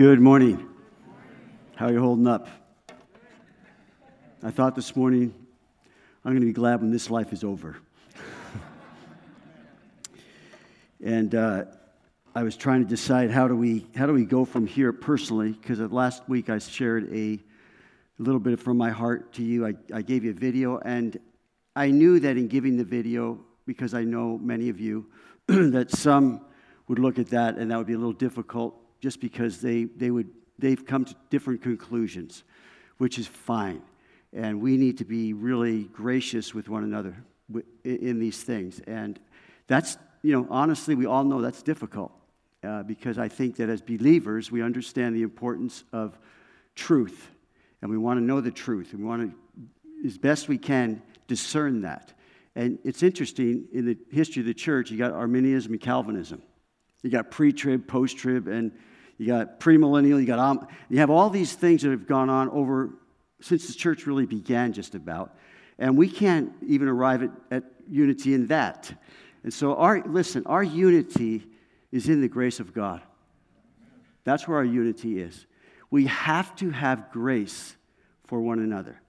Good morning. How are you holding up? I thought this morning, I'm going to be glad when this life is over. and uh, I was trying to decide how do we how do we go from here personally because last week I shared a little bit from my heart to you. I, I gave you a video, and I knew that in giving the video, because I know many of you, that some would look at that and that would be a little difficult just because they, they would, they've come to different conclusions, which is fine. And we need to be really gracious with one another in these things. And that's, you know, honestly, we all know that's difficult uh, because I think that as believers, we understand the importance of truth. And we want to know the truth. And we want to, as best we can, discern that. And it's interesting in the history of the church, you got Arminianism and Calvinism. You got pre trib, post trib, and you got premillennial, you got um, you have all these things that have gone on over since the church really began, just about. And we can't even arrive at, at unity in that. And so, our, listen, our unity is in the grace of God. That's where our unity is. We have to have grace for one another.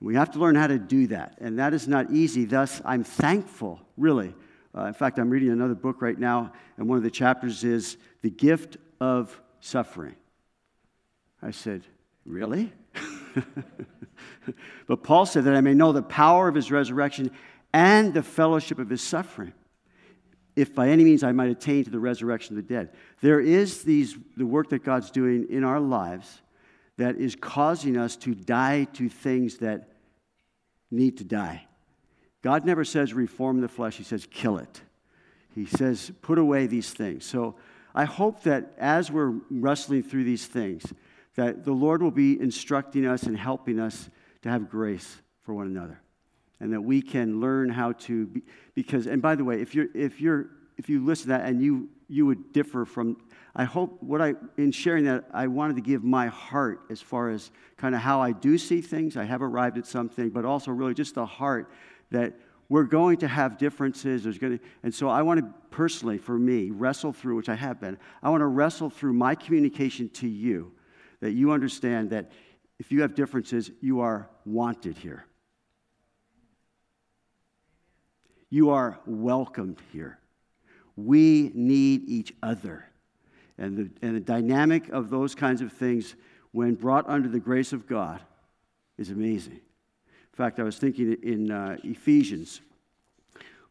We have to learn how to do that. And that is not easy. Thus, I'm thankful, really. Uh, in fact, I'm reading another book right now, and one of the chapters is The Gift of suffering. I said, Really? but Paul said that I may know the power of his resurrection and the fellowship of his suffering, if by any means I might attain to the resurrection of the dead. There is these, the work that God's doing in our lives that is causing us to die to things that need to die. God never says reform the flesh, He says kill it. He says put away these things. So I hope that as we're wrestling through these things, that the Lord will be instructing us and helping us to have grace for one another. And that we can learn how to be, because, and by the way, if you're, if you're, if you listen to that and you, you would differ from, I hope what I, in sharing that, I wanted to give my heart as far as kind of how I do see things. I have arrived at something, but also really just the heart that we're going to have differences. There's going to, and so I want to personally, for me, wrestle through, which I have been, I want to wrestle through my communication to you that you understand that if you have differences, you are wanted here. You are welcomed here. We need each other. And the, and the dynamic of those kinds of things, when brought under the grace of God, is amazing. In fact, I was thinking in uh, Ephesians,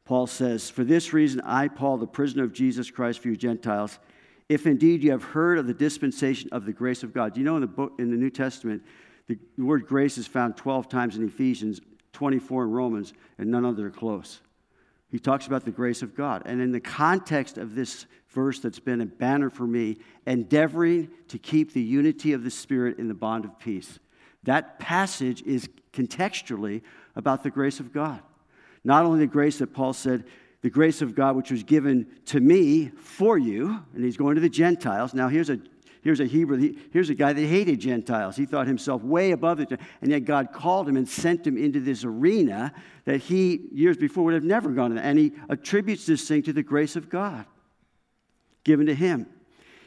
Paul says, For this reason, I, Paul, the prisoner of Jesus Christ for you Gentiles, if indeed you have heard of the dispensation of the grace of God. Do you know in the, book, in the New Testament, the word grace is found 12 times in Ephesians, 24 in Romans, and none other are close. He talks about the grace of God. And in the context of this verse that's been a banner for me, endeavoring to keep the unity of the Spirit in the bond of peace. That passage is contextually about the grace of God. Not only the grace that Paul said, the grace of God which was given to me for you, and he's going to the Gentiles. Now, here's a here's a Hebrew, here's a guy that hated Gentiles. He thought himself way above it, and yet God called him and sent him into this arena that he, years before, would have never gone in. And he attributes this thing to the grace of God given to him.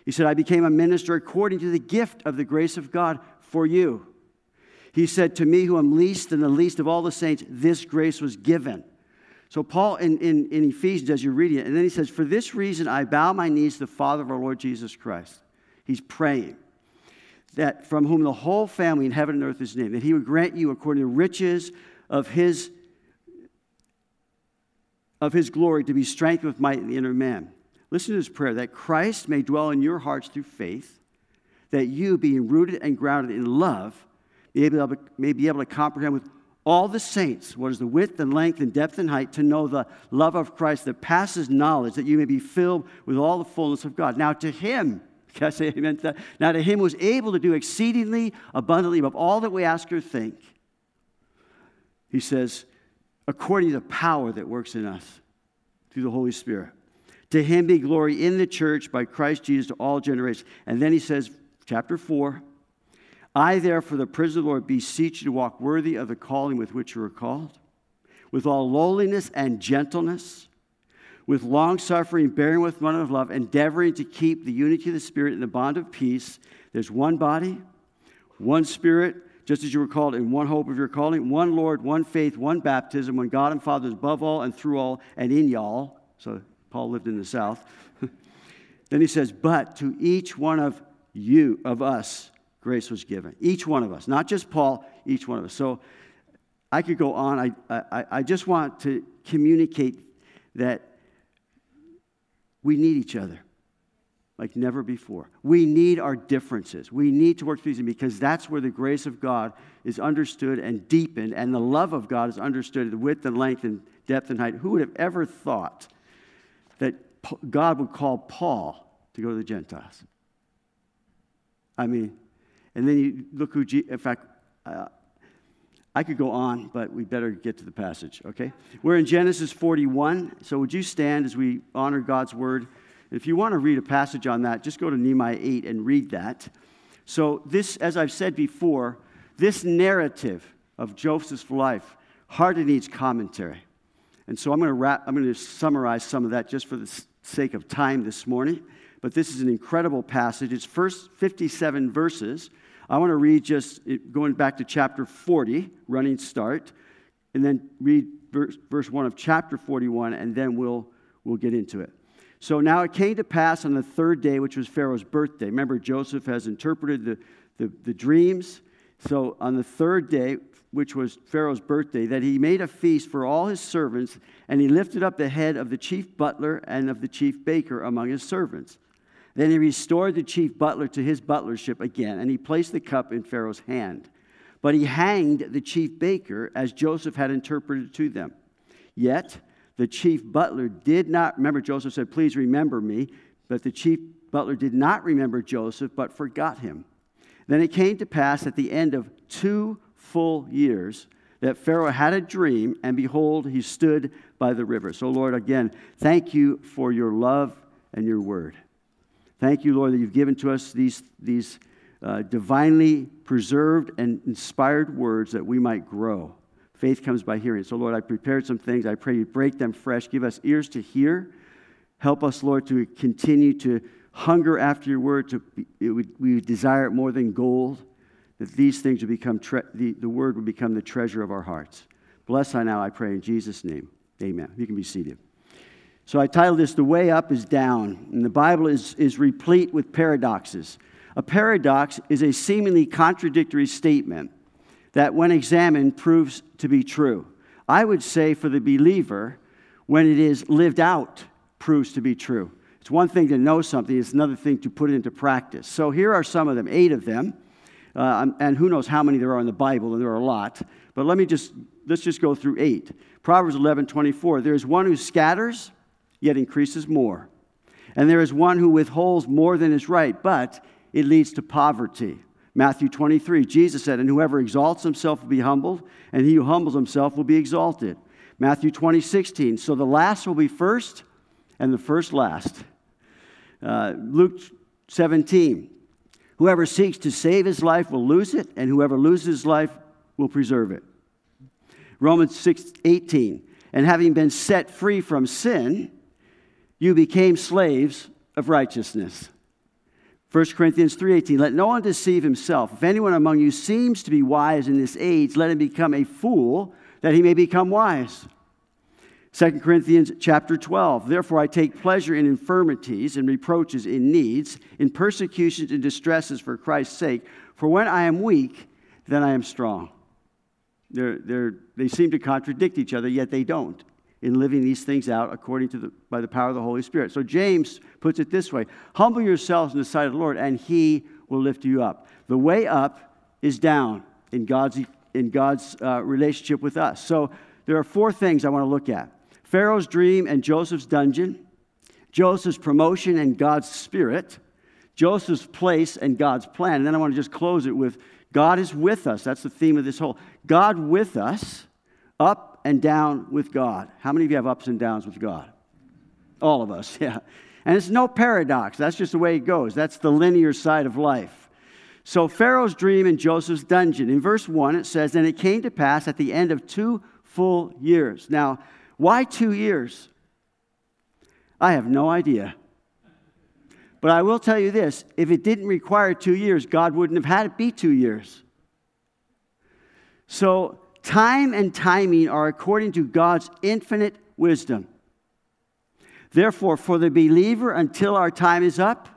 He said, I became a minister according to the gift of the grace of God for you. He said, To me, who am least and the least of all the saints, this grace was given. So, Paul in, in, in Ephesians, as you're reading it, and then he says, For this reason I bow my knees to the Father of our Lord Jesus Christ. He's praying that from whom the whole family in heaven and earth is named, that he would grant you according to the riches of his, of his glory to be strengthened with might in the inner man. Listen to this prayer that Christ may dwell in your hearts through faith, that you, being rooted and grounded in love, may be able to, may be able to comprehend with all the saints what is the width and length and depth and height to know the love of Christ that passes knowledge, that you may be filled with all the fullness of God. Now, to him, can I say amen? Now, to him was able to do exceedingly abundantly above all that we ask or think. He says, according to the power that works in us through the Holy Spirit. To him be glory in the church by Christ Jesus to all generations. And then he says, chapter 4, I, therefore, the prisoner of the Lord, beseech you to walk worthy of the calling with which you were called, with all lowliness and gentleness, with long suffering, bearing with one another love, endeavoring to keep the unity of the Spirit in the bond of peace. There's one body, one spirit, just as you were called in one hope of your calling, one Lord, one faith, one baptism, one God and Father is above all and through all and in y'all. So Paul lived in the South. then he says, But to each one of you, of us, grace was given. Each one of us, not just Paul, each one of us. So I could go on. I, I, I just want to communicate that we need each other like never before. We need our differences. We need to work through them because that's where the grace of God is understood and deepened, and the love of God is understood the width and length and depth and height. Who would have ever thought that God would call Paul to go to the Gentiles? I mean, and then you look who, in fact, uh, I could go on, but we better get to the passage, okay? We're in Genesis 41, so would you stand as we honor God's word? If you want to read a passage on that, just go to Nehemiah 8 and read that. So, this, as I've said before, this narrative of Joseph's life hardly needs commentary. And so I'm going to wrap, I'm going to summarize some of that just for the sake of time this morning. But this is an incredible passage. It's first 57 verses. I want to read just going back to chapter 40, running start, and then read verse, verse 1 of chapter 41, and then we'll, we'll get into it. So now it came to pass on the third day, which was Pharaoh's birthday. Remember, Joseph has interpreted the, the, the, dreams. So on the third day, which was Pharaoh's birthday, that he made a feast for all his servants, and he lifted up the head of the chief butler and of the chief baker among his servants. Then he restored the chief butler to his butlership again, and he placed the cup in Pharaoh's hand. But he hanged the chief baker as Joseph had interpreted to them. Yet the chief butler did not remember, Joseph said, Please remember me. But the chief butler did not remember Joseph, but forgot him. Then it came to pass at the end of two full years that Pharaoh had a dream, and behold, he stood by the river. So, Lord, again, thank you for your love and your word. Thank you, Lord, that you've given to us these, these uh, divinely preserved and inspired words that we might grow. Faith comes by hearing. So, Lord, I prepared some things. I pray you break them fresh. Give us ears to hear. Help us, Lord, to continue to hunger after your word. To would, we desire it more than gold. That these things would become, tre- the, the word would become the treasure of our hearts. Bless I now, I pray, in Jesus' name. Amen. You can be seated. So I titled this The Way Up is Down. And the Bible is, is replete with paradoxes. A paradox is a seemingly contradictory statement that, when examined, proves to be true. I would say for the believer, when it is lived out, proves to be true. It's one thing to know something, it's another thing to put it into practice. So here are some of them, eight of them. Uh, and who knows how many there are in the Bible, and there are a lot. But let me just, let's just go through eight. Proverbs 11, 24. There is one who scatters, yet increases more. And there is one who withholds more than is right, but it leads to poverty. Matthew 23, Jesus said, And whoever exalts himself will be humbled, and he who humbles himself will be exalted. Matthew 20, 16, So the last will be first, and the first last. Uh, Luke 17, Whoever seeks to save his life will lose it, and whoever loses his life will preserve it. Romans 6, 18, And having been set free from sin, you became slaves of righteousness. 1 Corinthians 3:18 Let no one deceive himself. If anyone among you seems to be wise in this age, let him become a fool that he may become wise. 2 Corinthians chapter 12 Therefore I take pleasure in infirmities and reproaches in needs in persecutions and distresses for Christ's sake for when I am weak then I am strong. They're, they're, they seem to contradict each other yet they don't in living these things out according to the, by the power of the Holy Spirit. So James puts it this way Humble yourselves in the sight of the Lord, and he will lift you up. The way up is down in God's, in God's uh, relationship with us. So there are four things I want to look at Pharaoh's dream and Joseph's dungeon, Joseph's promotion and God's spirit, Joseph's place and God's plan. And then I want to just close it with God is with us. That's the theme of this whole. God with us, up and down with God. How many of you have ups and downs with God? All of us, yeah. And it's no paradox. That's just the way it goes. That's the linear side of life. So, Pharaoh's dream in Joseph's dungeon. In verse 1, it says, And it came to pass at the end of two full years. Now, why two years? I have no idea. But I will tell you this if it didn't require two years, God wouldn't have had it be two years. So, time and timing are according to God's infinite wisdom. Therefore, for the believer, until our time is up,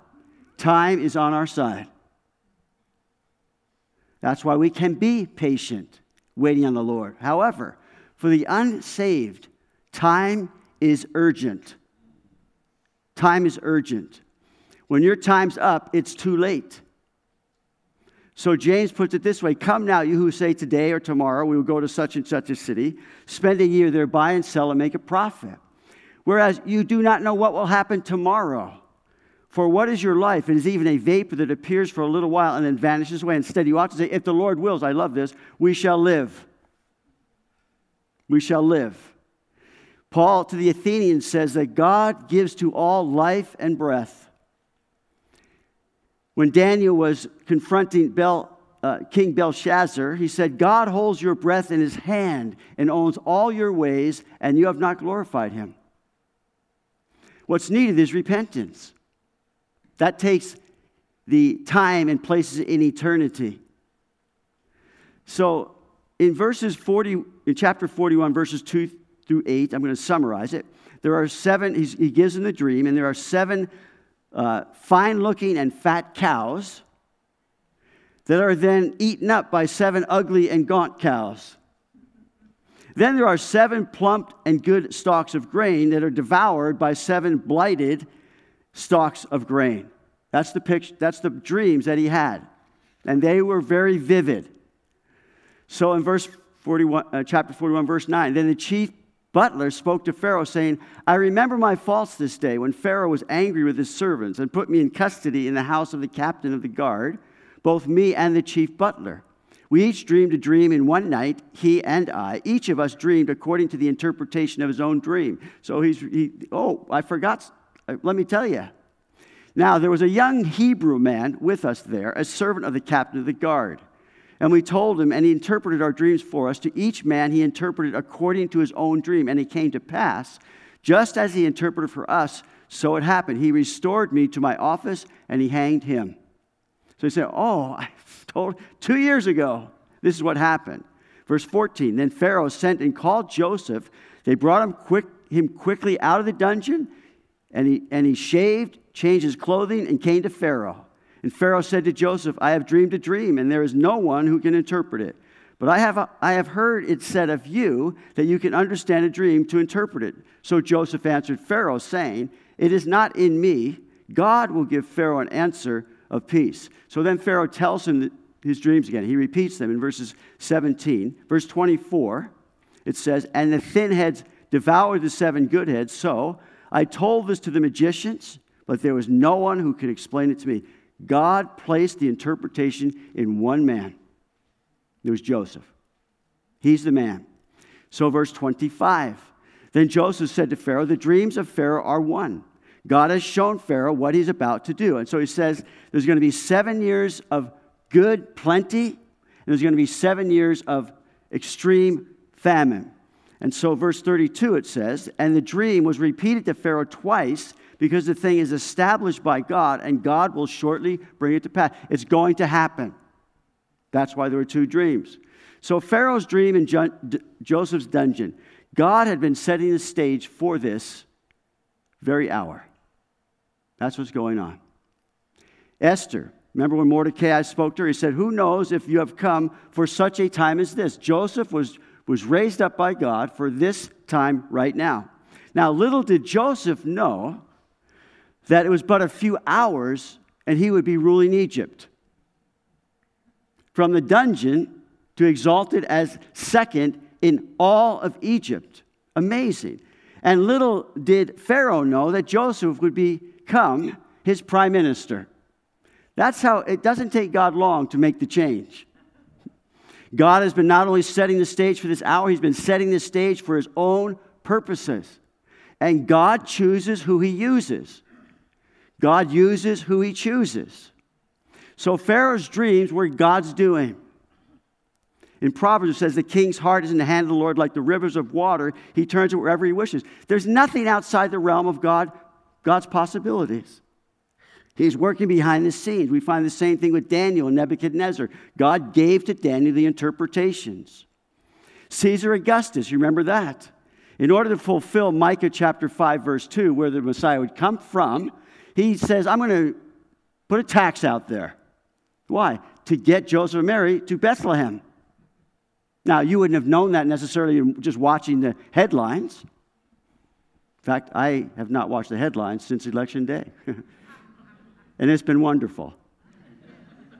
time is on our side. That's why we can be patient, waiting on the Lord. However, for the unsaved, time is urgent. Time is urgent. When your time's up, it's too late. So James puts it this way Come now, you who say today or tomorrow we will go to such and such a city, spend a year there, buy and sell, and make a profit. Whereas you do not know what will happen tomorrow. For what is your life? It is even a vapor that appears for a little while and then vanishes away. Instead, you ought to say, If the Lord wills, I love this, we shall live. We shall live. Paul to the Athenians says that God gives to all life and breath. When Daniel was confronting Bel, uh, King Belshazzar, he said, God holds your breath in his hand and owns all your ways, and you have not glorified him. What's needed is repentance. That takes the time and places in eternity. So, in verses 40, in chapter 41, verses 2 through 8, I'm going to summarize it. There are seven, he gives them the dream, and there are seven uh, fine looking and fat cows that are then eaten up by seven ugly and gaunt cows. Then there are seven plump and good stalks of grain that are devoured by seven blighted stalks of grain. That's the picture, that's the dreams that he had. And they were very vivid. So in verse 41, uh, chapter 41, verse 9, then the chief butler spoke to Pharaoh, saying, I remember my faults this day when Pharaoh was angry with his servants and put me in custody in the house of the captain of the guard, both me and the chief butler. We each dreamed a dream in one night, he and I. Each of us dreamed according to the interpretation of his own dream. So he's, he, oh, I forgot. Uh, let me tell you. Now, there was a young Hebrew man with us there, a servant of the captain of the guard. And we told him, and he interpreted our dreams for us. To each man, he interpreted according to his own dream. And it came to pass, just as he interpreted for us, so it happened. He restored me to my office, and he hanged him. So he said, Oh, I told two years ago, this is what happened. Verse 14 Then Pharaoh sent and called Joseph. They brought him, quick, him quickly out of the dungeon, and he, and he shaved, changed his clothing, and came to Pharaoh. And Pharaoh said to Joseph, I have dreamed a dream, and there is no one who can interpret it. But I have, I have heard it said of you that you can understand a dream to interpret it. So Joseph answered Pharaoh, saying, It is not in me. God will give Pharaoh an answer of peace. So then Pharaoh tells him his dreams again. He repeats them in verses 17. Verse 24, it says, And the thin heads devoured the seven good heads. So I told this to the magicians, but there was no one who could explain it to me. God placed the interpretation in one man. It was Joseph. He's the man. So, verse 25. Then Joseph said to Pharaoh, The dreams of Pharaoh are one. God has shown Pharaoh what he's about to do. And so he says there's going to be seven years of good plenty, and there's going to be seven years of extreme famine. And so, verse 32, it says, And the dream was repeated to Pharaoh twice because the thing is established by God and God will shortly bring it to pass. It's going to happen. That's why there were two dreams. So, Pharaoh's dream in jo- D- Joseph's dungeon, God had been setting the stage for this very hour. That's what's going on. Esther, remember when Mordecai spoke to her? He said, Who knows if you have come for such a time as this? Joseph was, was raised up by God for this time right now. Now, little did Joseph know that it was but a few hours and he would be ruling Egypt. From the dungeon to exalted as second in all of Egypt. Amazing. And little did Pharaoh know that Joseph would become his prime minister. That's how it doesn't take God long to make the change. God has been not only setting the stage for this hour, he's been setting the stage for his own purposes. And God chooses who he uses. God uses who he chooses. So Pharaoh's dreams were God's doing. In Proverbs, it says, The king's heart is in the hand of the Lord like the rivers of water. He turns it wherever he wishes. There's nothing outside the realm of God, God's possibilities. He's working behind the scenes. We find the same thing with Daniel and Nebuchadnezzar. God gave to Daniel the interpretations. Caesar Augustus, you remember that? In order to fulfill Micah chapter 5, verse 2, where the Messiah would come from, he says, I'm going to put a tax out there. Why? To get Joseph and Mary to Bethlehem. Now, you wouldn't have known that necessarily just watching the headlines. In fact, I have not watched the headlines since election day. and it's been wonderful.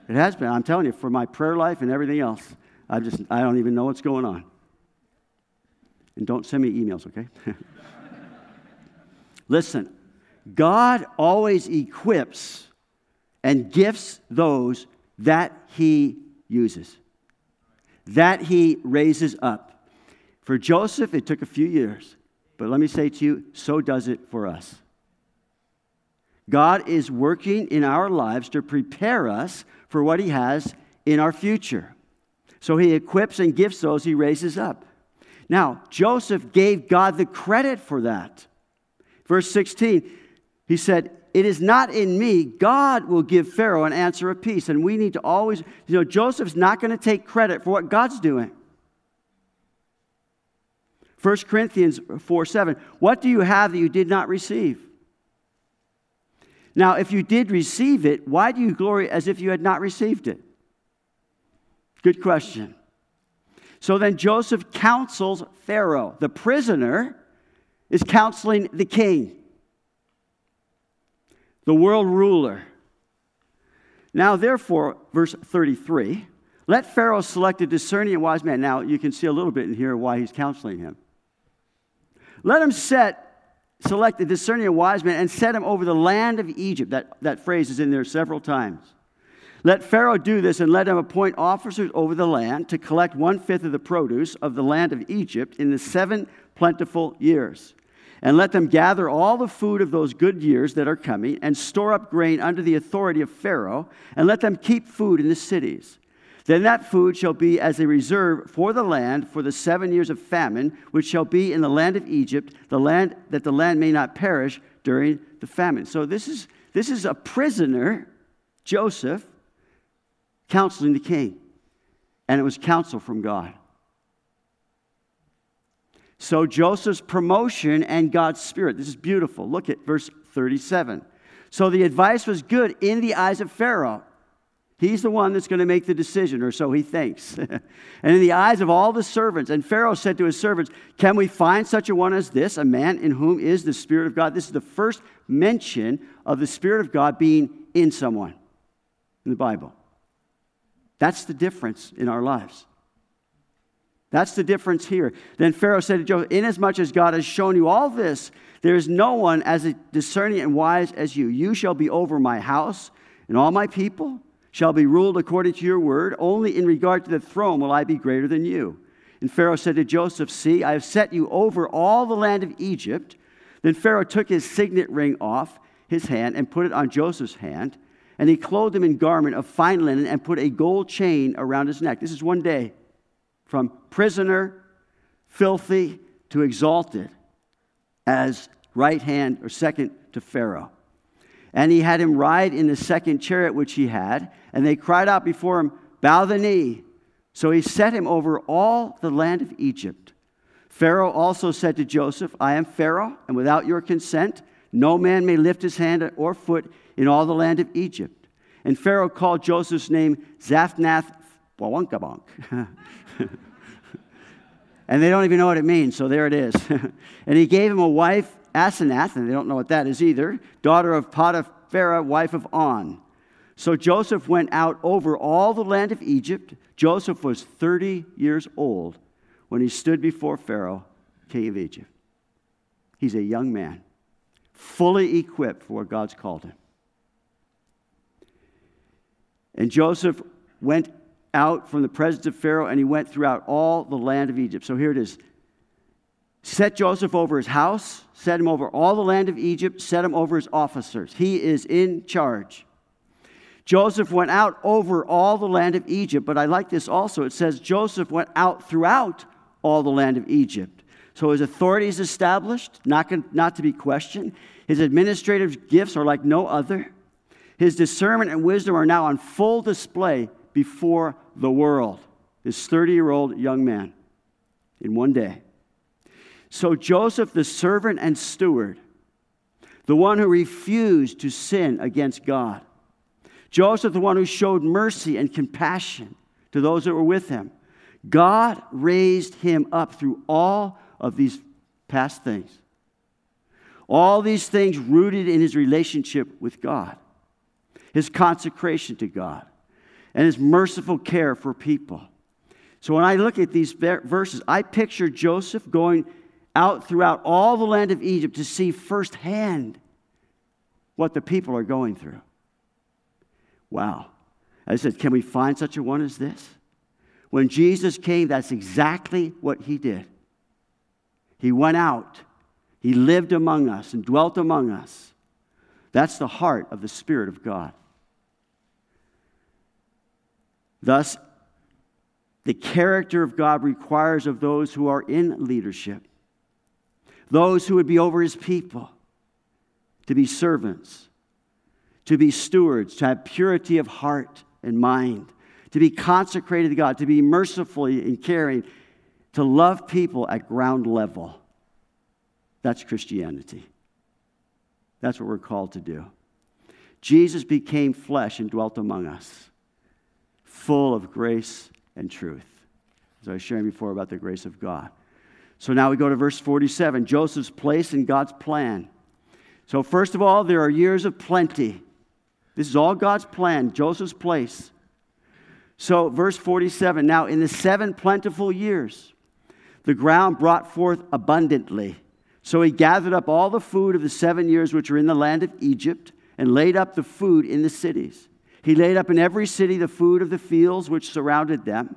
It has been. I'm telling you, for my prayer life and everything else, I just I don't even know what's going on. And don't send me emails, okay? Listen, God always equips and gifts those that he uses, that he raises up. For Joseph, it took a few years. But let me say to you, so does it for us. God is working in our lives to prepare us for what He has in our future. So He equips and gifts those He raises up. Now, Joseph gave God the credit for that. Verse 16, he said, It is not in me. God will give Pharaoh an answer of peace. And we need to always, you know, Joseph's not going to take credit for what God's doing. 1 Corinthians 4 7. What do you have that you did not receive? Now, if you did receive it, why do you glory as if you had not received it? Good question. So then Joseph counsels Pharaoh. The prisoner is counseling the king, the world ruler. Now, therefore, verse 33 let Pharaoh select a discerning and wise man. Now, you can see a little bit in here why he's counseling him. Let him set, select a discerning and wise man and set him over the land of Egypt. That, that phrase is in there several times. Let Pharaoh do this and let him appoint officers over the land to collect one fifth of the produce of the land of Egypt in the seven plentiful years. And let them gather all the food of those good years that are coming and store up grain under the authority of Pharaoh, and let them keep food in the cities. Then that food shall be as a reserve for the land for the seven years of famine, which shall be in the land of Egypt, the land that the land may not perish during the famine. So this is this is a prisoner, Joseph, counseling the king. And it was counsel from God. So Joseph's promotion and God's spirit. This is beautiful. Look at verse 37. So the advice was good in the eyes of Pharaoh He's the one that's going to make the decision, or so he thinks. and in the eyes of all the servants, and Pharaoh said to his servants, Can we find such a one as this, a man in whom is the Spirit of God? This is the first mention of the Spirit of God being in someone in the Bible. That's the difference in our lives. That's the difference here. Then Pharaoh said to Joseph, Inasmuch as God has shown you all this, there is no one as discerning and wise as you. You shall be over my house and all my people shall be ruled according to your word. Only in regard to the throne will I be greater than you. And Pharaoh said to Joseph, See, I have set you over all the land of Egypt. Then Pharaoh took his signet ring off his hand and put it on Joseph's hand. And he clothed him in garment of fine linen and put a gold chain around his neck. This is one day from prisoner, filthy, to exalted as right hand or second to Pharaoh. And he had him ride in the second chariot which he had, and they cried out before him, Bow the knee. So he set him over all the land of Egypt. Pharaoh also said to Joseph, I am Pharaoh, and without your consent, no man may lift his hand or foot in all the land of Egypt. And Pharaoh called Joseph's name Zaphnath Pawankabonk. and they don't even know what it means, so there it is. and he gave him a wife, Asenath, and they don't know what that is either, daughter of Potiphera, wife of On. So Joseph went out over all the land of Egypt. Joseph was 30 years old when he stood before Pharaoh, king of Egypt. He's a young man, fully equipped for what God's called him. And Joseph went out from the presence of Pharaoh and he went throughout all the land of Egypt. So here it is. Set Joseph over his house, set him over all the land of Egypt, set him over his officers. He is in charge. Joseph went out over all the land of Egypt, but I like this also. It says Joseph went out throughout all the land of Egypt. So his authority is established, not, not to be questioned. His administrative gifts are like no other. His discernment and wisdom are now on full display before the world. This 30 year old young man in one day. So Joseph, the servant and steward, the one who refused to sin against God, Joseph, the one who showed mercy and compassion to those that were with him, God raised him up through all of these past things. All these things rooted in his relationship with God his consecration to God, and his merciful care for people. So when I look at these verses, I picture Joseph going out throughout all the land of Egypt to see firsthand what the people are going through. Wow. I said, can we find such a one as this? When Jesus came, that's exactly what he did. He went out, he lived among us and dwelt among us. That's the heart of the Spirit of God. Thus, the character of God requires of those who are in leadership, those who would be over his people, to be servants, to be stewards, to have purity of heart and mind, to be consecrated to God, to be merciful and caring, to love people at ground level. That's Christianity. That's what we're called to do. Jesus became flesh and dwelt among us full of grace and truth. As I was sharing before about the grace of God. So now we go to verse 47 Joseph's place in God's plan. So, first of all, there are years of plenty. This is all God's plan, Joseph's place. So, verse 47 now in the seven plentiful years, the ground brought forth abundantly. So he gathered up all the food of the seven years which were in the land of Egypt and laid up the food in the cities. He laid up in every city the food of the fields which surrounded them.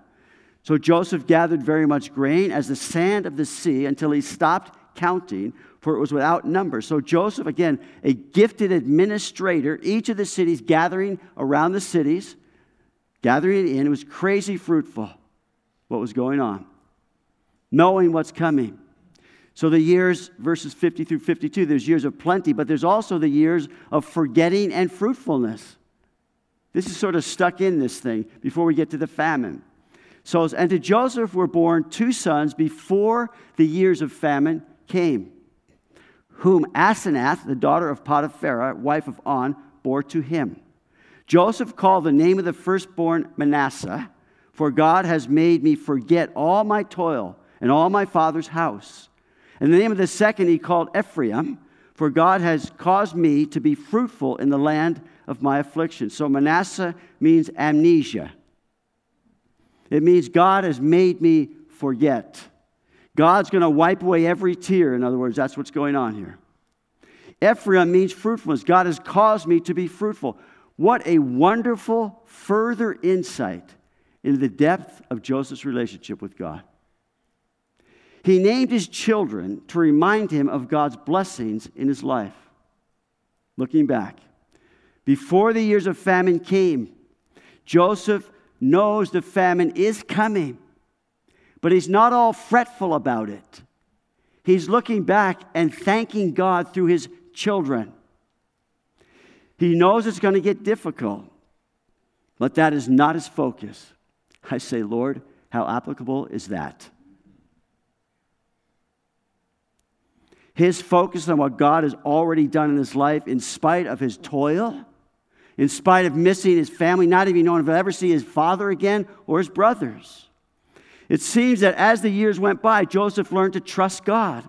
So Joseph gathered very much grain as the sand of the sea until he stopped counting, for it was without number. So Joseph, again, a gifted administrator, each of the cities gathering around the cities, gathering it in. It was crazy fruitful what was going on, knowing what's coming. So the years, verses 50 through 52, there's years of plenty, but there's also the years of forgetting and fruitfulness. This is sort of stuck in this thing before we get to the famine. So, and to Joseph were born two sons before the years of famine came, whom Asenath, the daughter of Potiphera, wife of On, bore to him. Joseph called the name of the firstborn Manasseh, for God has made me forget all my toil and all my father's house. And the name of the second he called Ephraim, for God has caused me to be fruitful in the land of my affliction. So Manasseh means amnesia. It means God has made me forget. God's going to wipe away every tear. In other words, that's what's going on here. Ephraim means fruitfulness. God has caused me to be fruitful. What a wonderful further insight into the depth of Joseph's relationship with God. He named his children to remind him of God's blessings in his life. Looking back, before the years of famine came, Joseph knows the famine is coming, but he's not all fretful about it. He's looking back and thanking God through his children. He knows it's going to get difficult, but that is not his focus. I say, Lord, how applicable is that? His focus on what God has already done in his life, in spite of his toil, in spite of missing his family, not even knowing if he'll ever see his father again or his brothers. It seems that as the years went by, Joseph learned to trust God,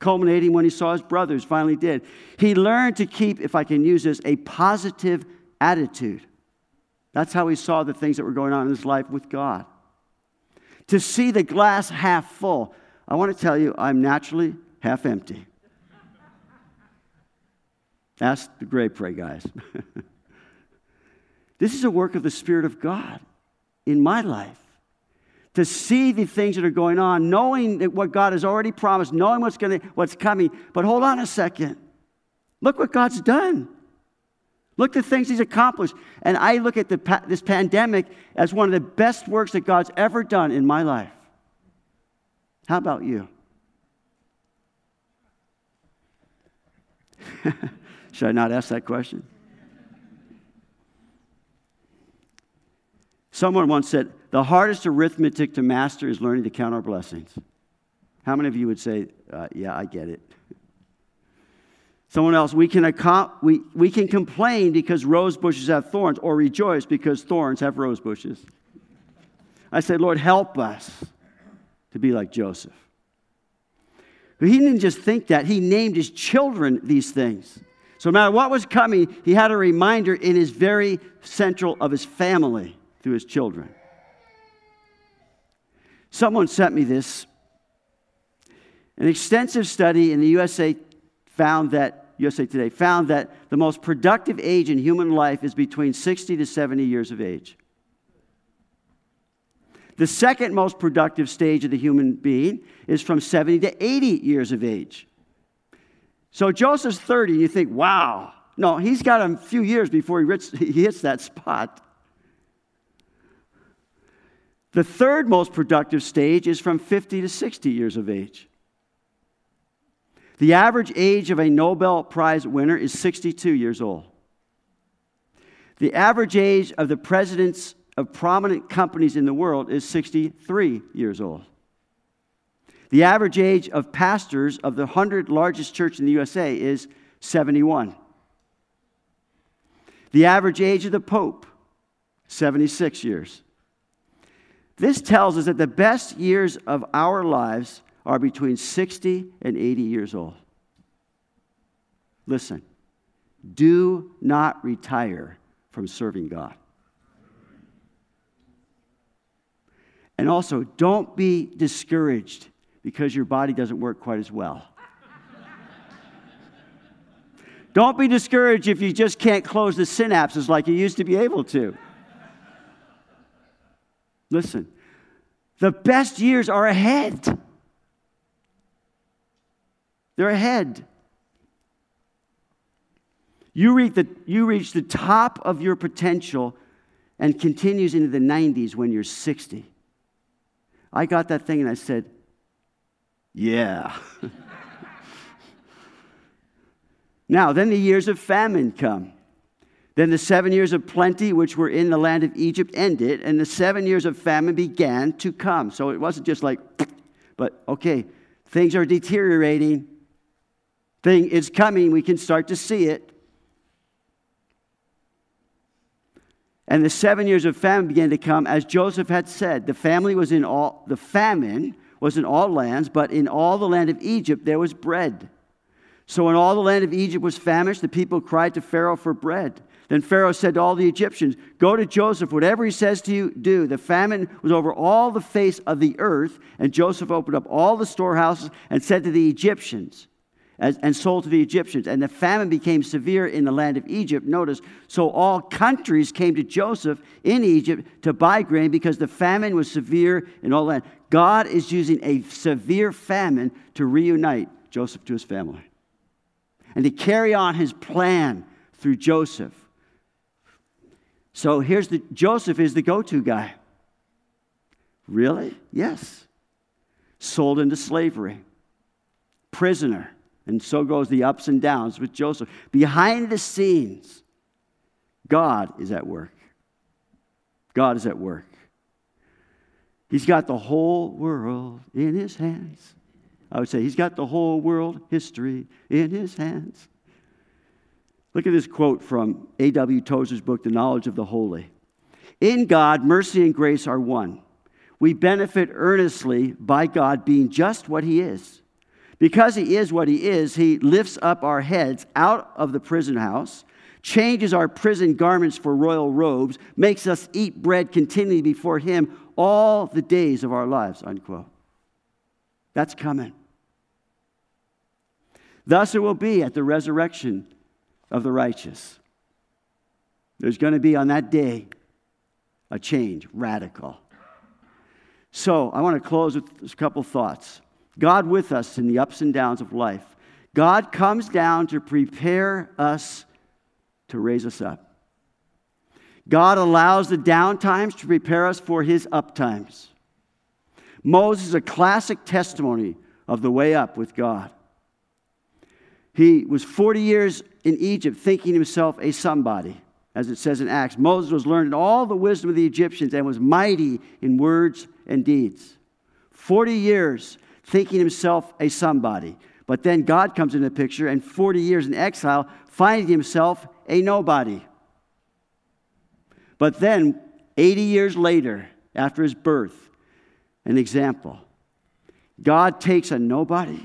culminating when he saw his brothers finally did. He learned to keep, if I can use this, a positive attitude. That's how he saw the things that were going on in his life with God. To see the glass half full. I want to tell you, I'm naturally half empty. Ask the grave pray guys. this is a work of the Spirit of God in my life. To see the things that are going on, knowing that what God has already promised, knowing what's, gonna, what's coming. But hold on a second. Look what God's done. Look the things He's accomplished. And I look at the, this pandemic as one of the best works that God's ever done in my life. How about you? Should I not ask that question? Someone once said, The hardest arithmetic to master is learning to count our blessings. How many of you would say, uh, Yeah, I get it? Someone else, we can, we, we can complain because rose bushes have thorns, or rejoice because thorns have rose bushes. I say, Lord, help us to be like Joseph. But he didn't just think that, he named his children these things. So no matter what was coming, he had a reminder in his very central of his family through his children. Someone sent me this. An extensive study in the USA found that USA Today found that the most productive age in human life is between 60 to 70 years of age. The second most productive stage of the human being is from 70 to 80 years of age. So Joseph's 30, and you think, wow. No, he's got a few years before he hits, he hits that spot. The third most productive stage is from 50 to 60 years of age. The average age of a Nobel Prize winner is 62 years old. The average age of the presidents of prominent companies in the world is 63 years old. The average age of pastors of the 100 largest church in the USA is 71. The average age of the Pope, 76 years. This tells us that the best years of our lives are between 60 and 80 years old. Listen, do not retire from serving God. And also, don't be discouraged because your body doesn't work quite as well. don't be discouraged if you just can't close the synapses like you used to be able to. Listen, the best years are ahead. They're ahead. You reach, the, you reach the top of your potential and continues into the 90s when you're 60. I got that thing and I said, Yeah. now, then the years of famine come. Then the seven years of plenty, which were in the land of Egypt, ended, and the seven years of famine began to come. So it wasn't just like, but okay, things are deteriorating. Thing is coming. We can start to see it. And the seven years of famine began to come, as Joseph had said. The family was in all the famine was in all lands, but in all the land of Egypt there was bread. So when all the land of Egypt was famished, the people cried to Pharaoh for bread. Then Pharaoh said to all the Egyptians, Go to Joseph, whatever he says to you, do. The famine was over all the face of the earth, and Joseph opened up all the storehouses and said to the Egyptians, and sold to the Egyptians. And the famine became severe in the land of Egypt. Notice, so all countries came to Joseph in Egypt to buy grain because the famine was severe in all land. God is using a severe famine to reunite Joseph to his family and to carry on his plan through Joseph. So here's the Joseph is the go-to guy. Really? Yes. Sold into slavery. Prisoner and so goes the ups and downs with Joseph. Behind the scenes, God is at work. God is at work. He's got the whole world in his hands. I would say he's got the whole world history in his hands. Look at this quote from A.W. Tozer's book, The Knowledge of the Holy. In God, mercy and grace are one. We benefit earnestly by God being just what he is. Because he is what he is, he lifts up our heads out of the prison house, changes our prison garments for royal robes, makes us eat bread continually before him all the days of our lives. Unquote. That's coming. Thus it will be at the resurrection of the righteous. There's going to be on that day a change, radical. So I want to close with a couple thoughts. God with us in the ups and downs of life. God comes down to prepare us to raise us up. God allows the down times to prepare us for his up times. Moses is a classic testimony of the way up with God. He was 40 years in Egypt thinking himself a somebody. as it says in Acts, Moses was learned all the wisdom of the Egyptians and was mighty in words and deeds. 40 years thinking himself a somebody. But then God comes into the picture, and 40 years in exile, finding himself a nobody. But then, 80 years later, after his birth, an example. God takes a nobody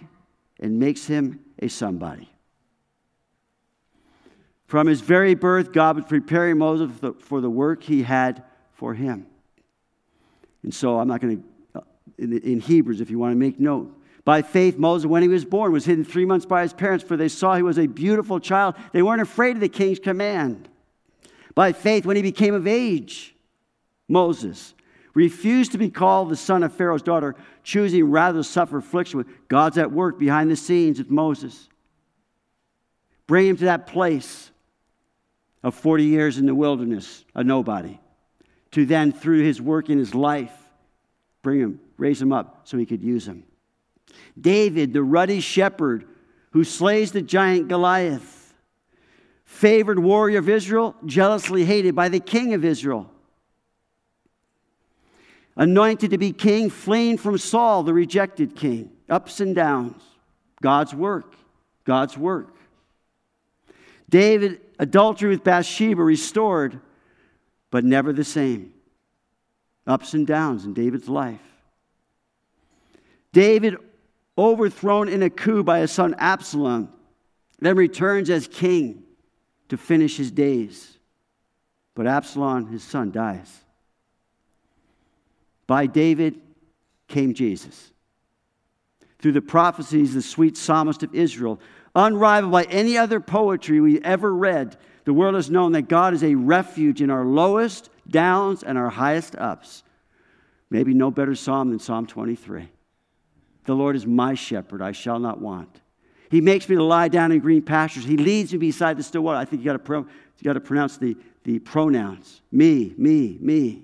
and makes him a somebody. From his very birth, God was preparing Moses for the work he had for him. And so I'm not going to, uh, in Hebrews, if you want to make note. By faith, Moses, when he was born, was hidden three months by his parents, for they saw he was a beautiful child. They weren't afraid of the king's command. By faith, when he became of age, Moses refused to be called the son of Pharaoh's daughter, choosing rather to suffer affliction. With God's at work behind the scenes with Moses. Bring him to that place of 40 years in the wilderness, a nobody, to then, through his work in his life, bring him, raise him up so he could use him. David, the ruddy shepherd who slays the giant Goliath, favored warrior of Israel, jealously hated by the king of Israel. Anointed to be king, fleeing from Saul, the rejected king. Ups and downs. God's work. God's work. David, adultery with Bathsheba, restored, but never the same. Ups and downs in David's life. David, overthrown in a coup by his son Absalom, then returns as king to finish his days. But Absalom, his son, dies. By David came Jesus. Through the prophecies, the sweet psalmist of Israel, unrivaled by any other poetry we ever read, the world has known that God is a refuge in our lowest downs and our highest ups. Maybe no better psalm than Psalm 23. The Lord is my shepherd, I shall not want. He makes me to lie down in green pastures. He leads me beside the still water. I think you got to, pro- to pronounce the, the pronouns me, me, me.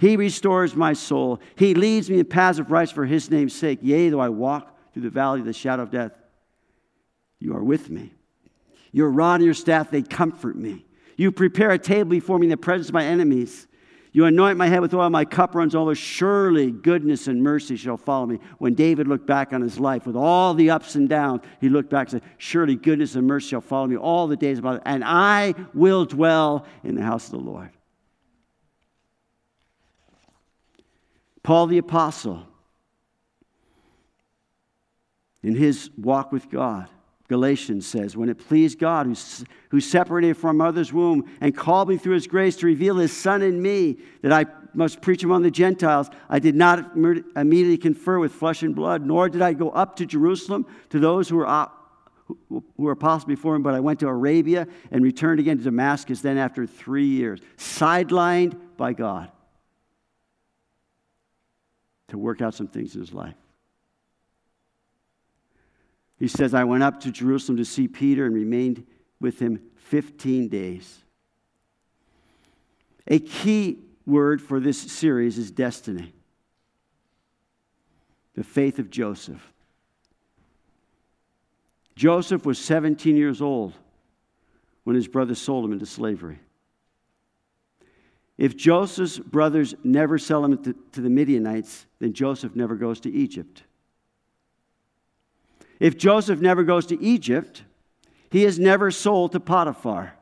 He restores my soul. He leads me in paths of righteousness for his name's sake. Yea, though I walk through the valley of the shadow of death, you are with me. Your rod and your staff, they comfort me. You prepare a table before me in the presence of my enemies. You anoint my head with oil, my cup runs over. Surely goodness and mercy shall follow me. When David looked back on his life with all the ups and downs, he looked back and said, Surely goodness and mercy shall follow me all the days of my life, and I will dwell in the house of the Lord. Paul the Apostle, in his walk with God, Galatians says, When it pleased God, who, who separated from mother's womb and called me through his grace to reveal his Son in me, that I must preach among the Gentiles, I did not immediately confer with flesh and blood, nor did I go up to Jerusalem to those who were, who were apostles before him, but I went to Arabia and returned again to Damascus then after three years, sidelined by God to work out some things in his life. He says, I went up to Jerusalem to see Peter and remained with him 15 days. A key word for this series is destiny. The faith of Joseph. Joseph was 17 years old when his brothers sold him into slavery. If Joseph's brothers never sell him to, the Midianites, then Joseph never goes to Egypt. If Joseph never goes to Egypt, he is never sold to Potiphar.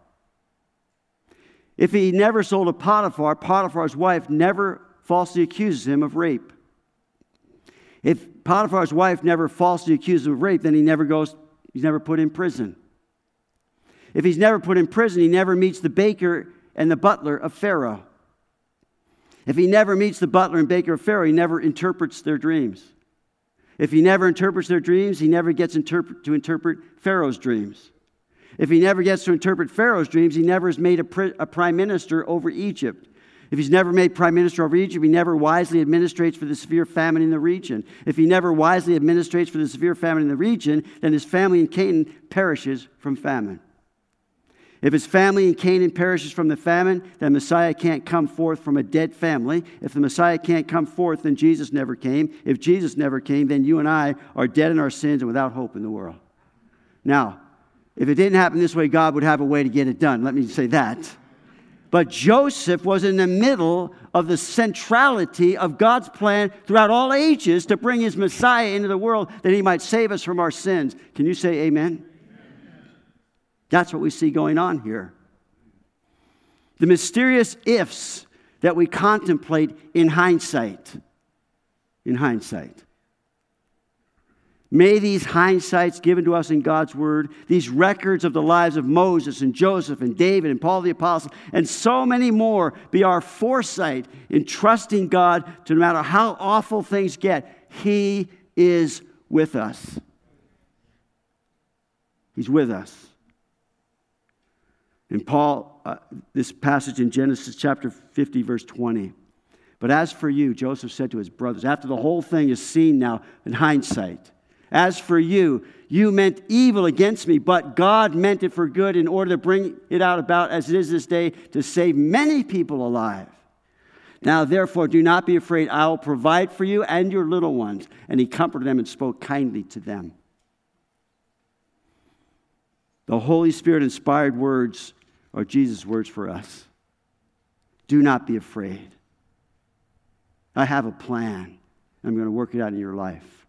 If he never sold to Potiphar, Potiphar's wife never falsely accuses him of rape. If Potiphar's wife never falsely accuses him of rape, then he never goes, he's never put in prison. If he's never put in prison, he never meets the baker and the butler of Pharaoh. If he never meets the butler and baker of Pharaoh, he never interprets their dreams. If he never interprets their dreams, he never gets to interpret Pharaoh's dreams. If he never gets to interpret Pharaoh's dreams, he never is made a, a prime minister over Egypt. If he's never made prime minister over Egypt, he never wisely administrates for the severe famine in the region. If he never wisely administrates for the severe famine in the region, then his family in Canaan perishes from famine. If his family in Canaan perishes from the famine, then Messiah can't come forth from a dead family. If the Messiah can't come forth, then Jesus never came. If Jesus never came, then you and I are dead in our sins and without hope in the world. Now, If it didn't happen this way, God would have a way to get it done. Let me say that. But Joseph was in the middle of the centrality of God's plan throughout all ages to bring his Messiah into the world that he might save us from our sins. Can you say amen? That's what we see going on here. The mysterious ifs that we contemplate in hindsight. In hindsight. May these hindsights given to us in God's Word, these records of the lives of Moses and Joseph and David and Paul the Apostle, and so many more be our foresight in trusting God to no matter how awful things get, He is with us. He's with us. And Paul, uh, this passage in Genesis chapter 50, verse 20. But as for you, Joseph said to his brothers, after the whole thing is seen now in hindsight, as for you, you meant evil against me, but God meant it for good in order to bring it out about as it is this day to save many people alive. Now, therefore, do not be afraid. I will provide for you and your little ones. And he comforted them and spoke kindly to them. The Holy Spirit inspired words are Jesus' words for us. Do not be afraid. I have a plan. I'm going to work it out in your life.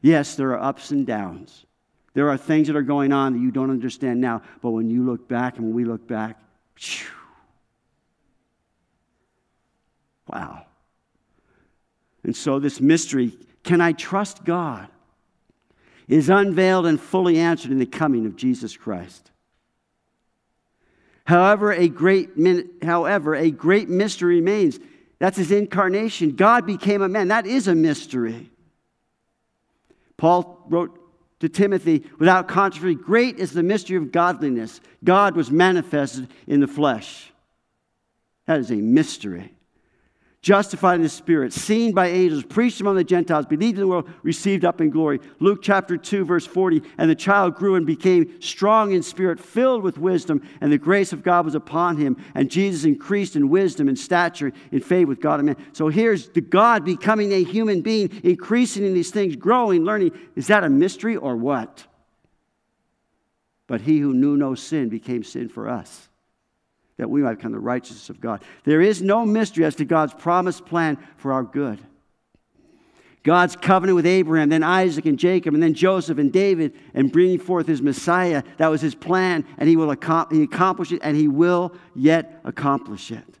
Yes, there are ups and downs. There are things that are going on that you don't understand now, but when you look back and when we look back, phew, wow. And so, this mystery can I trust God? is unveiled and fully answered in the coming of Jesus Christ. However, a great, however, a great mystery remains. That's his incarnation. God became a man. That is a mystery. Paul wrote to Timothy, without controversy, great is the mystery of godliness. God was manifested in the flesh. That is a mystery justified in the Spirit, seen by angels, preached among the Gentiles, believed in the world, received up in glory. Luke chapter 2, verse 40. And the child grew and became strong in spirit, filled with wisdom, and the grace of God was upon him. And Jesus increased in wisdom and stature, in faith with God and man. So here's the God becoming a human being, increasing in these things, growing, learning. Is that a mystery or what? But he who knew no sin became sin for us that we might become the righteousness of God. There is no mystery as to God's promised plan for our good. God's covenant with Abraham, then Isaac and Jacob, and then Joseph and David, and bringing forth his Messiah. That was his plan, and he will accomplish it, and he will yet accomplish it.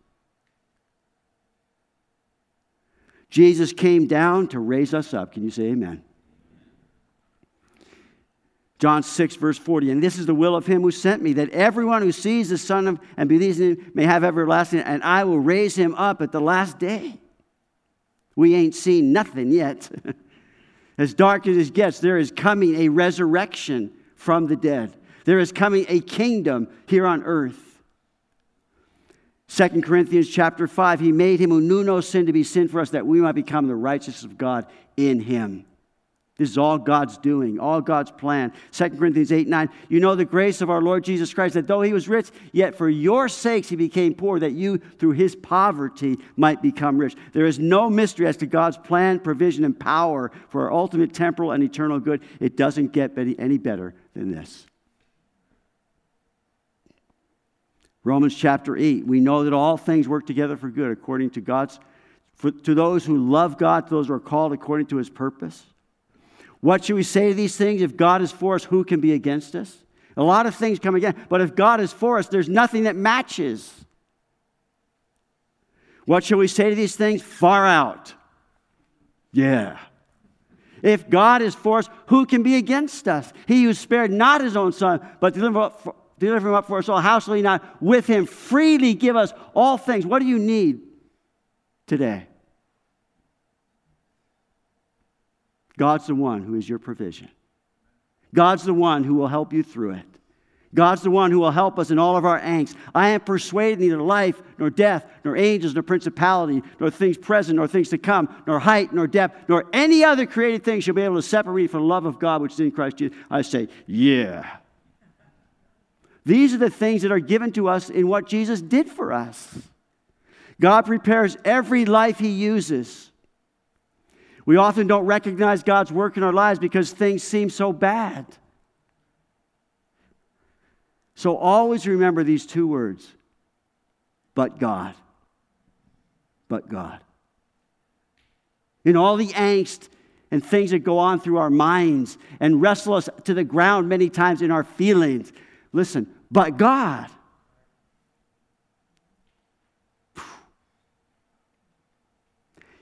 Jesus came down to raise us up. Can you say amen? John 6, verse 40. And this is the will of him who sent me, that everyone who sees the Son of, and believes in him may have everlasting, and I will raise him up at the last day. We ain't seen nothing yet. as dark as it gets, there is coming a resurrection from the dead. There is coming a kingdom here on earth. 2 Corinthians chapter 5, he made him who knew no sin to be sin for us, that we might become the righteousness of God in him. This is all God's doing, all God's plan. 2 Corinthians 8 9. You know the grace of our Lord Jesus Christ, that though he was rich, yet for your sakes he became poor, that you through his poverty might become rich. There is no mystery as to God's plan, provision, and power for our ultimate temporal and eternal good. It doesn't get any better than this. Romans chapter 8. We know that all things work together for good according to God's, for, to those who love God, to those who are called according to his purpose. What should we say to these things? If God is for us, who can be against us? A lot of things come again, but if God is for us, there's nothing that matches. What shall we say to these things? Far out. Yeah. If God is for us, who can be against us? He who spared not his own son, but delivered, him up for us all, how shall he not with him freely give us all things? What do you need today? God's the one who is your provision. God's the one who will help you through it. God's the one who will help us in all of our angst. I am persuaded neither life, nor death, nor angels, nor principality, nor things present, nor things to come, nor height, nor depth, nor any other created thing shall be able to separate me from the love of God which is in Christ Jesus. I say, yeah. These are the things that are given to us in what Jesus did for us. God prepares every life he uses we often don't recognize God's work in our lives because things seem so bad. So always remember these two words but God. But God. In all the angst and things that go on through our minds and wrestle us to the ground many times in our feelings, listen, but God.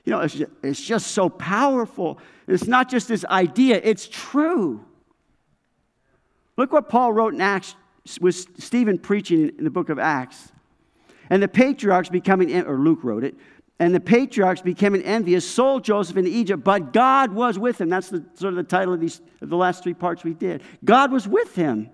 You know, it's just, it's just so powerful. It's not just this idea, it's true. Look what Paul wrote in Acts with Stephen preaching in the book of Acts. And the patriarchs becoming, or Luke wrote it, and the patriarchs became envious, sold Joseph into Egypt, but God was with him. That's the, sort of the title of, these, of the last three parts we did. God was with him.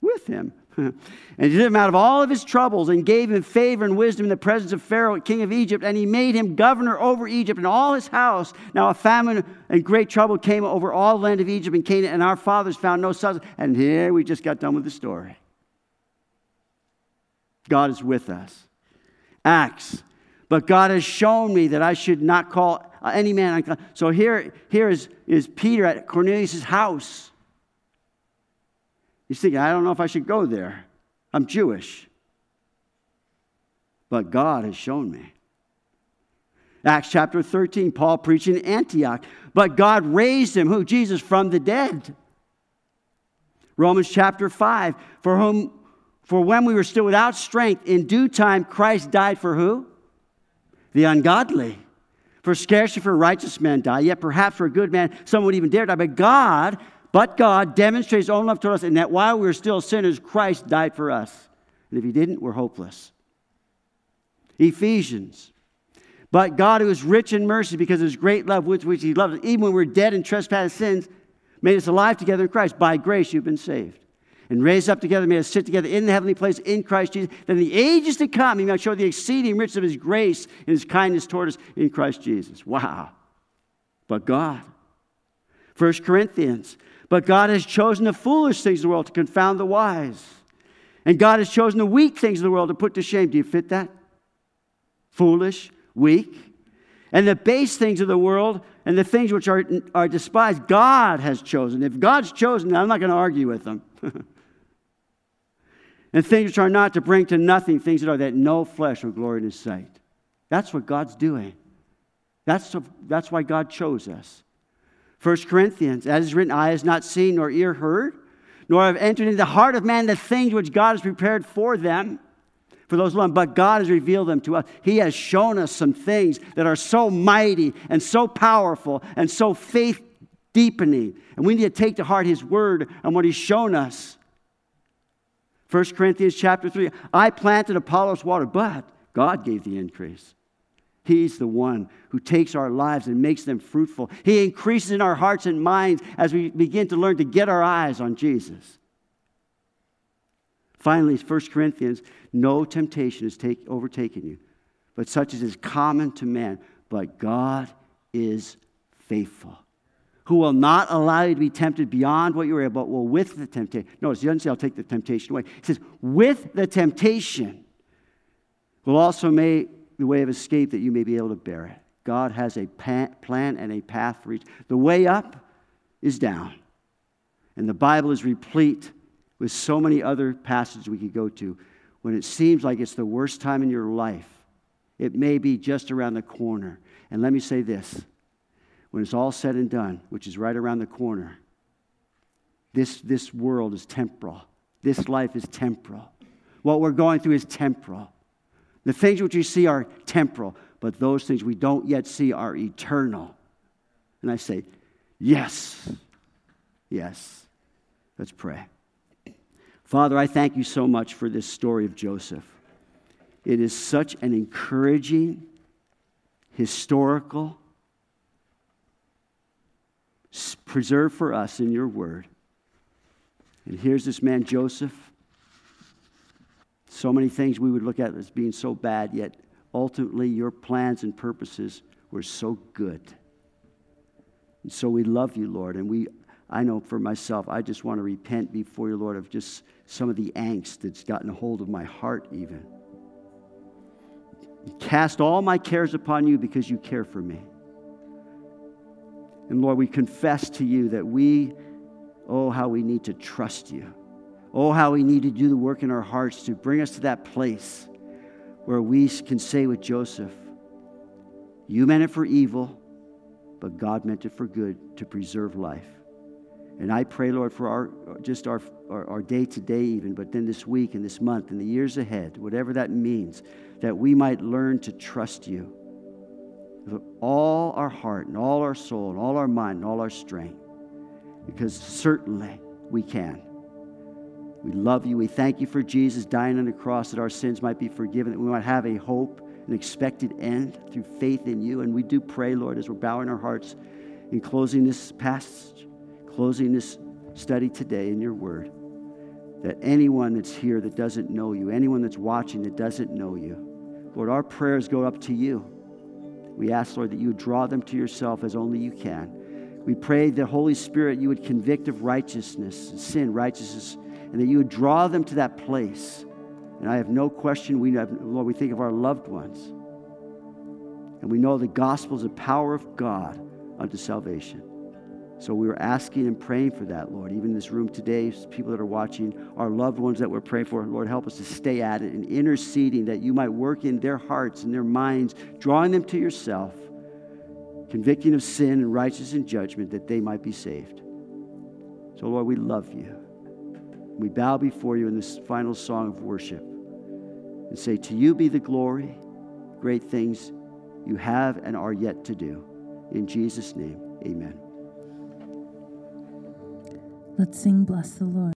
With him. and he did him out of all of his troubles and gave him favor and wisdom in the presence of Pharaoh, king of Egypt, and he made him governor over Egypt and all his house. Now a famine and great trouble came over all the land of Egypt and Canaan, and our fathers found no sons. And here we just got done with the story. God is with us. Acts. But God has shown me that I should not call any man. So here, here is, is Peter at Cornelius' house. He's thinking, I don't know if I should go there. I'm Jewish. But God has shown me. Acts chapter 13, Paul preaching in Antioch. But God raised him, who? Jesus, from the dead. Romans chapter 5, for whom for when we were still without strength, in due time Christ died for who? The ungodly. For scarcely for righteous man die, yet perhaps for a good man someone would even dare die. But God, but God demonstrates his own love toward us in that while we were still sinners, Christ died for us. And if he didn't, we're hopeless. Ephesians. But God, who is rich in mercy because of his great love with which he loved us, even when we were dead in trespass sins, made us alive together in Christ. By grace you've been saved and raised up together, may us sit together in the heavenly place in Christ Jesus, that in the ages to come he might show the exceeding riches of his grace and his kindness toward us in Christ Jesus. Wow. But God. 1 Corinthians. But God has chosen the foolish things of the world to confound the wise. And God has chosen the weak things of the world to put to shame. Do you fit that? Foolish, weak. And the base things of the world and the things which are, are despised, God has chosen. If God's chosen, I'm not going to argue with them. and things which are not to bring to nothing things that are, that no flesh will glory in his sight. That's what God's doing. That's, that's why God chose us. 1 Corinthians, as is written, eye has not seen nor ear heard, nor have entered into the heart of man the things which God has prepared for them, for those love. But God has revealed them to us. He has shown us some things that are so mighty and so powerful and so faith deepening. And we need to take to heart his word and what he's shown us. 1 Corinthians chapter 3 I planted Apollos water, but God gave the increase. He's the one who takes our lives and makes them fruitful. He increases in our hearts and minds as we begin to learn to get our eyes on Jesus. Finally, 1 Corinthians no temptation has take, overtaken you, but such as is common to man. But God is faithful who will not allow you to be tempted beyond what you're able, but will with the temptation. Notice, he doesn't say, I'll take the temptation away. He says, with the temptation will also make the way of escape that you may be able to bear it. God has a plan and a path for each. The way up is down. And the Bible is replete with so many other passages we could go to. When it seems like it's the worst time in your life, it may be just around the corner. And let me say this when it's all said and done, which is right around the corner, this, this world is temporal. This life is temporal. What we're going through is temporal. The things which we see are temporal, but those things we don't yet see are eternal. And I say, yes, yes. Let's pray. Father, I thank you so much for this story of Joseph. It is such an encouraging, historical, preserved for us in your word. And here's this man, Joseph. So many things we would look at as being so bad, yet ultimately your plans and purposes were so good. And so we love you, Lord. And we, I know for myself, I just want to repent before you, Lord, of just some of the angst that's gotten a hold of my heart, even. Cast all my cares upon you because you care for me. And Lord, we confess to you that we, oh, how we need to trust you. Oh, how we need to do the work in our hearts to bring us to that place where we can say with Joseph, You meant it for evil, but God meant it for good to preserve life. And I pray, Lord, for our just our, our, to day, even, but then this week and this month and the years ahead, whatever that means, that we might learn to trust you with all our heart and all our soul and all our mind and all our strength. Because certainly we can. We love you. We thank you for Jesus dying on the cross that our sins might be forgiven, that we might have a hope, an expected end through faith in you. And we do pray, Lord, as we're bowing our hearts in closing this passage, closing this study today in your word, that anyone that's here that doesn't know you, anyone that's watching that doesn't know you, Lord, our prayers go up to you. We ask, Lord, that you would draw them to yourself as only you can. We pray that Holy Spirit, you would convict of righteousness, sin, righteousness, and that you would draw them to that place. And I have no question, we have, Lord, we think of our loved ones. And we know the gospel is the power of God unto salvation. So we were asking and praying for that, Lord. Even in this room today, people that are watching, our loved ones that we're praying for, Lord, help us to stay at it and interceding that you might work in their hearts and their minds, drawing them to yourself, convicting of sin and righteousness and judgment that they might be saved. So, Lord, we love you. We bow before you in this final song of worship and say, To you be the glory, great things you have and are yet to do. In Jesus' name, amen. Let's sing, Bless the Lord.